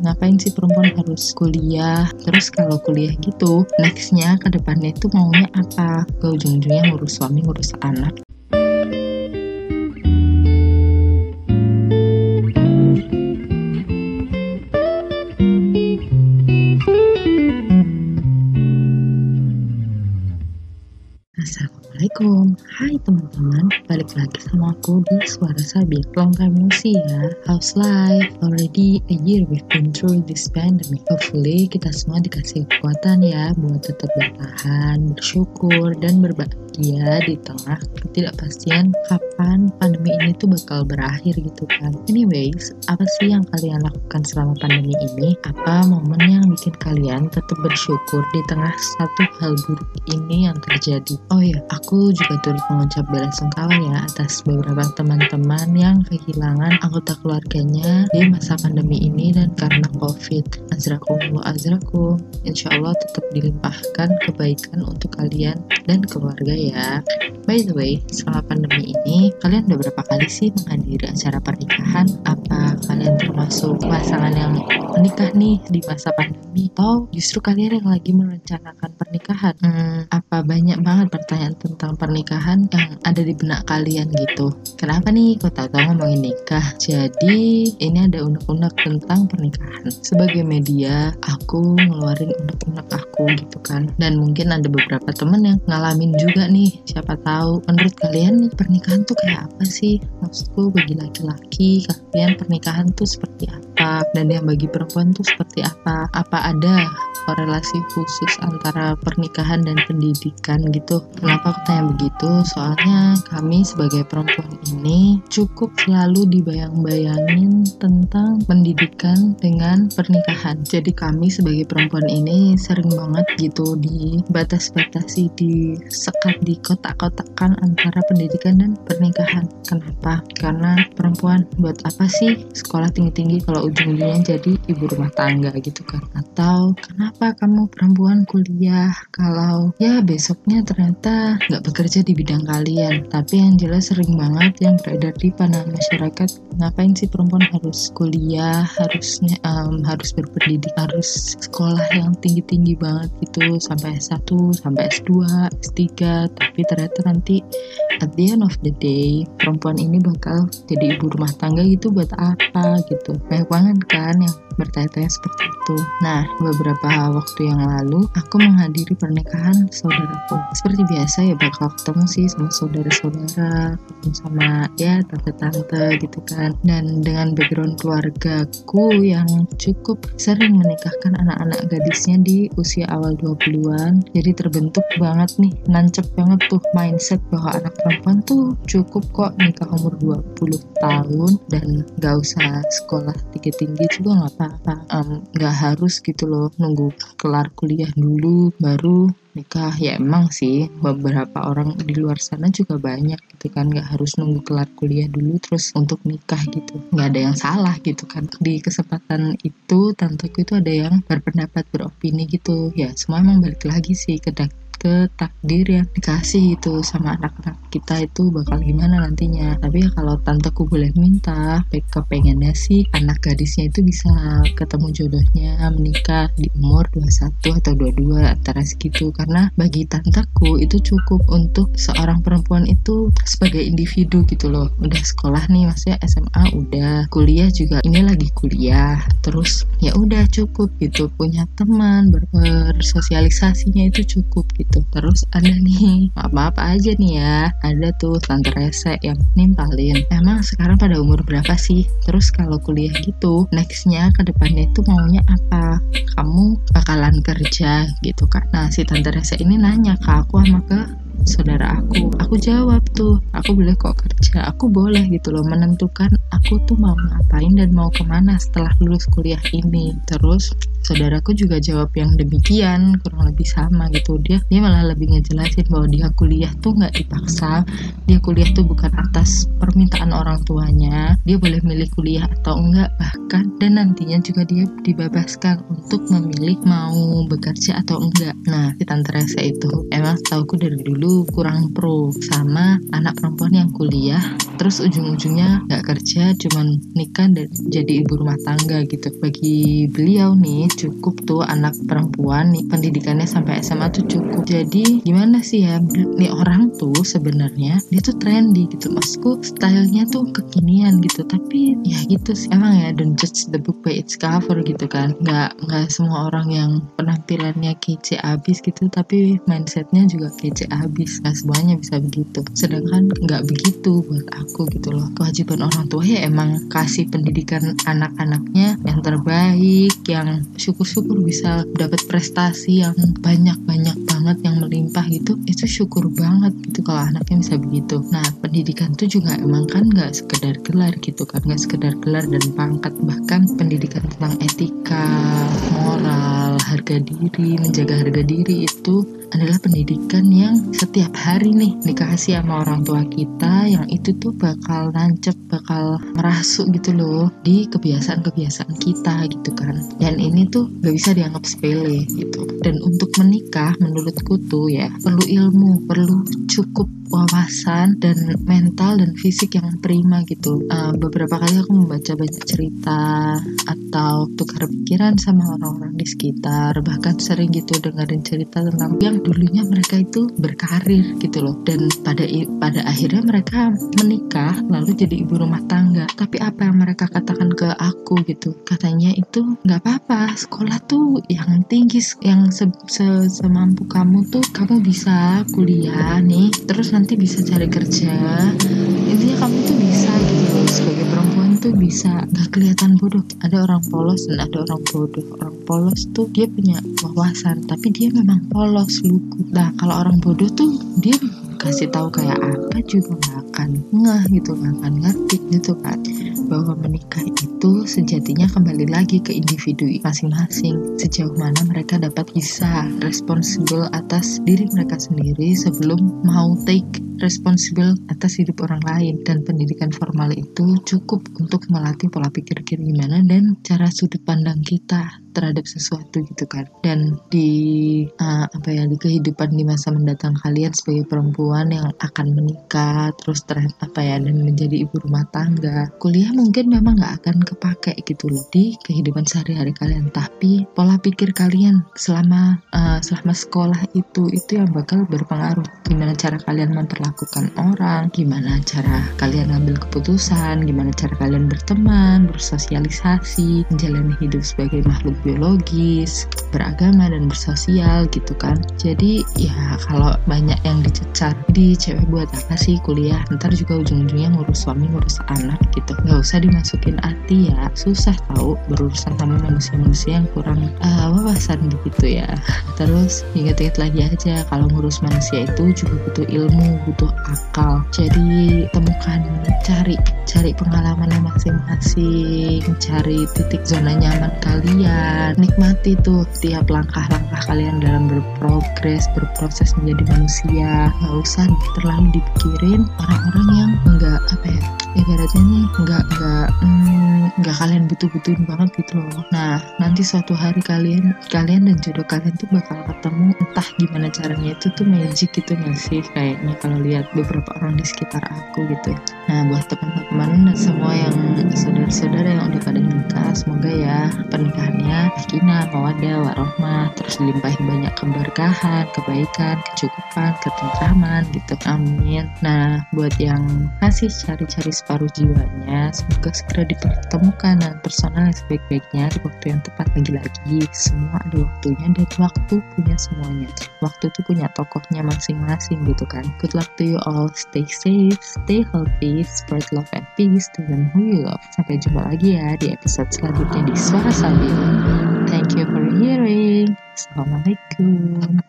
ngapain sih perempuan harus kuliah? Terus kalau kuliah gitu nextnya ke depannya itu maunya apa? Ke ujung-ujungnya ngurus suami ngurus anak Assalamualaikum. Hai teman-teman Balik lagi sama aku di Suara Sabi Long time no see ya. How's life? Already a year we've been through this pandemic. Hopefully kita semua dikasih kekuatan ya Buat tetap bertahan, bersyukur, dan berbahagia Di tengah ketidakpastian kapan pandemi ini tuh bakal berakhir gitu kan Anyways, apa sih yang kalian lakukan selama pandemi ini? Apa momen yang bikin kalian tetap bersyukur di tengah satu hal buruk ini yang terjadi? Oh ya, aku juga turut mengucap bela sungkawa ya atas beberapa teman-teman yang kehilangan anggota keluarganya di masa pandemi ini dan karena COVID. Azrakumullah azrakum. Insya Allah tetap dilimpahkan kebaikan untuk kalian dan keluarga ya. By the way, selama pandemi ini, kalian udah berapa kali sih menghadiri acara pernikahan? Apa kalian termasuk pasangan yang menikah nih di masa pandemi? Atau justru kalian yang lagi merencanakan pernikahan? Hmm, apa banyak banget pertanyaan tentang pernikahan yang ada di benak kalian gitu? Kenapa nih kok tahu-tahu ngomongin nikah? Jadi, ini ada unek-unek tentang pernikahan. Sebagai media, aku ngeluarin unek-unek aku gitu kan. Dan mungkin ada beberapa temen yang ngalamin juga nih. Siapa tahu menurut kalian nih pernikahan tuh kayak apa sih? Maksudku bagi laki-laki, kalian pernikahan tuh seperti apa? Dan yang bagi perempuan tuh seperti apa? Apa ada korelasi khusus antara pernikahan dan pendidikan gitu? Kenapa aku tanya begitu? Soalnya kami sebagai perempuan ini cukup selalu dibayang-bayangin tentang pendidikan dengan pernikahan. Jadi kami sebagai perempuan ini sering banget gitu dibatas-batasi, disekat, dikotak-kotakkan antara pendidikan dan pernikahan. Kenapa? Karena perempuan buat apa sih sekolah tinggi-tinggi kalau ujung-ujungnya jadi ibu rumah tangga gitu kan? Atau kenapa kamu perempuan kuliah? Kalau ya besoknya ternyata nggak bekerja di bidang kalian? Tapi yang jelas sering banget yang beredar di pandangan masyarakat ngapain sih perempuan harus kuliah, harusnya um, harus berpendidik, harus sekolah yang tinggi-tinggi banget gitu sampai S1, sampai S2, S3, tapi ternyata nanti at the end of the day perempuan ini bakal jadi ibu rumah tangga gitu buat apa gitu. Banyak banget kan yang bertanya-tanya seperti itu. Nah beberapa waktu yang lalu aku menghadiri pernikahan saudaraku. Seperti biasa ya bakal ketemu sih sama saudara-saudara ketemu sama ya tante-tante gitu kan. Dan dengan background keluargaku yang cukup sering menikahkan anak-anak gadisnya di usia awal 20-an jadi terbentuk banget nih nancep banget tuh mindset bahwa anak perempuan tuh cukup kok nikah umur 20 tahun dan gak usah sekolah tinggi-tinggi juga gak apa-apa um, gak harus gitu loh nunggu kelar kuliah dulu baru nikah. Ya emang sih beberapa orang di luar sana juga banyak gitu kan nggak harus nunggu kelar kuliah dulu terus untuk nikah gitu. Nggak ada yang salah gitu kan. Di kesempatan itu tanteku itu ada yang berpendapat beropini gitu. Ya semua emang balik lagi sih ke ke takdir yang dikasih itu sama anak-anak kita itu bakal gimana nantinya. Tapi ya kalau tanteku boleh minta kepengennya sih anak gadisnya itu bisa ketemu jodohnya menikah di umur 21 atau 22 antara segitu. Karena bagi tanteku itu cukup untuk seorang perempuan itu sebagai individu gitu loh. Udah sekolah nih maksudnya SMA udah kuliah juga ini lagi kuliah. Terus ya udah cukup gitu punya teman bersosialisasinya itu cukup gitu. Terus ada nih maaf apa aja nih ya ada tuh tante rese yang nimpalin emang sekarang pada umur berapa sih? Terus kalau kuliah gitu nextnya ke depannya itu maunya apa? Kamu bakalan kerja gitu kan nah si tante rese ini nanya ke aku sama ke saudara aku aku jawab tuh aku boleh kok kerja aku boleh gitu loh menentukan aku tuh mau ngapain dan mau ke mana setelah lulus kuliah ini. Terus saudaraku juga jawab yang demikian kurang lebih sama gitu. Dia dia malah lebih ngejelasin bahwa dia kuliah tuh nggak dipaksa. Dia kuliah tuh bukan atas permintaan orang tuanya. Dia boleh milih kuliah atau enggak bahkan dan nantinya juga dia dibebaskan untuk memilih mau bekerja atau enggak nah si tante Rese itu emang tauku dari dulu kurang pro sama anak perempuan yang kuliah. Terus ujung-ujungnya nggak kerja cuman nikah dan jadi ibu rumah tangga gitu. Bagi beliau nih cukup tuh anak perempuan nih. Pendidikannya sampai SMA tuh cukup. Jadi gimana sih ya nih orang tuh sebenarnya dia tuh trendy gitu. Maksudku stylenya tuh kekinian gitu. Tapi ya gitu sih. Emang ya don't judge the book by its cover gitu kan. Nggak nggak semua orang yang penampilannya kece abis gitu tapi mindsetnya juga kece abis nggak semuanya bisa begitu. Sedangkan nggak begitu buat aku gitu loh. Kewajiban orang tua ya emang kasih pendidikan anak-anaknya yang terbaik yang syukur-syukur bisa dapat prestasi yang banyak-banyak banget yang melimpah gitu. Itu syukur banget gitu kalau anaknya bisa begitu. Nah pendidikan tuh juga emang kan nggak sekedar gelar gitu kan. Nggak sekedar gelar dan pangkat. Bahkan pendidikan tentang etika moral harga diri menjaga harga diri itu adalah pendidikan yang setiap hari nih dikasih sama orang tua kita yang itu tuh bakal nancep, bakal merasuk gitu loh di kebiasaan-kebiasaan kita gitu kan. Dan ini tuh gak bisa dianggap sepele gitu. Dan untuk menikah menurutku tuh ya perlu ilmu, perlu cukup wawasan dan mental dan fisik yang prima gitu. Uh, beberapa kali aku membaca banyak cerita atau tukar pikiran sama orang-orang di sekitar, bahkan sering gitu dengerin cerita tentang yang dulunya mereka itu berkarir gitu loh. Dan pada pada akhirnya mereka menikah lalu jadi ibu rumah tangga. Tapi apa yang mereka katakan ke aku gitu? Katanya itu nggak apa-apa sekolah tuh yang tinggi yang se, se semampu kamu tuh kamu bisa kuliah nih terus nanti bisa cari kerja. Intinya kamu tuh bisa tuh bisa gak kelihatan bodoh. Ada orang polos dan ada orang bodoh. Orang polos tuh dia punya wawasan tapi dia memang polos lugu. Nah kalau orang bodoh tuh dia kasih tahu kayak apa juga nggak akan ngeh gitu nggak akan ngerti gitu kan. Bahwa menikah itu sejatinya kembali lagi ke individu masing-masing. Sejauh mana mereka dapat bisa responsible atas diri mereka sendiri sebelum mau take responsible atas hidup orang lain dan pendidikan formal itu cukup untuk melatih pola pikir gimana dan cara sudut pandang kita terhadap sesuatu gitu kan. Dan di uh, apa ya di kehidupan di masa mendatang kalian sebagai perempuan yang akan menikah terus ter apa ya dan menjadi ibu rumah tangga kuliah mungkin memang nggak akan kepake gitu loh di kehidupan sehari-hari kalian. Tapi pola pikir kalian selama uh, selama sekolah itu itu yang bakal berpengaruh gimana cara kalian memperlakukan memperlakukan orang, gimana cara kalian ngambil keputusan, gimana cara kalian berteman, bersosialisasi, menjalani hidup sebagai makhluk biologis, beragama dan bersosial gitu kan. Jadi ya kalau banyak yang dicecar, di cewek buat apa sih kuliah? Ntar juga ujung-ujungnya ngurus suami, ngurus anak gitu. Gak usah dimasukin hati ya, susah tahu berurusan sama manusia-manusia yang kurang uh, wawasan begitu ya. Terus ingat-ingat lagi aja kalau ngurus manusia itu juga butuh ilmu, butuh akal. Jadi temukan cari cari pengalamannya masing-masing cari titik zona nyaman kalian. Nikmati tuh tiap langkah-langkah kalian dalam berprogres berproses menjadi manusia. Nggak usah terlalu dipikirin orang-orang yang enggak apa ya ibaratnya nih nggak nggak hmm, nggak kalian butuh-butuhin banget gitu loh. Nah nanti suatu hari kalian kalian dan jodoh kalian tuh bakal ketemu entah gimana caranya. Itu tuh magic gitu nggak sih kayaknya kalau lihat beberapa orang di sekitar aku gitu nah buat teman-teman dan semua yang saudara-saudara yang udah pada nikah semoga ya pernikahannya sakinah mawadah warohmah terus dilimpahi banyak keberkahan kebaikan kecukupan ketentraman gitu. Amin. Nah buat yang masih cari-cari separuh jiwanya semoga segera dipertemukan dengan personal yang sebaik-baiknya di waktu yang tepat lagi-lagi. Semua ada waktunya dan waktu punya semuanya. Waktu itu punya tokohnya masing-masing gitu kan. Good luck to you all. Stay safe stay healthy spread love and peace to them who you love. Sampai jumpa lagi ya di episode selanjutnya di Suara Sambil thank you for hearing. Assalamualaikum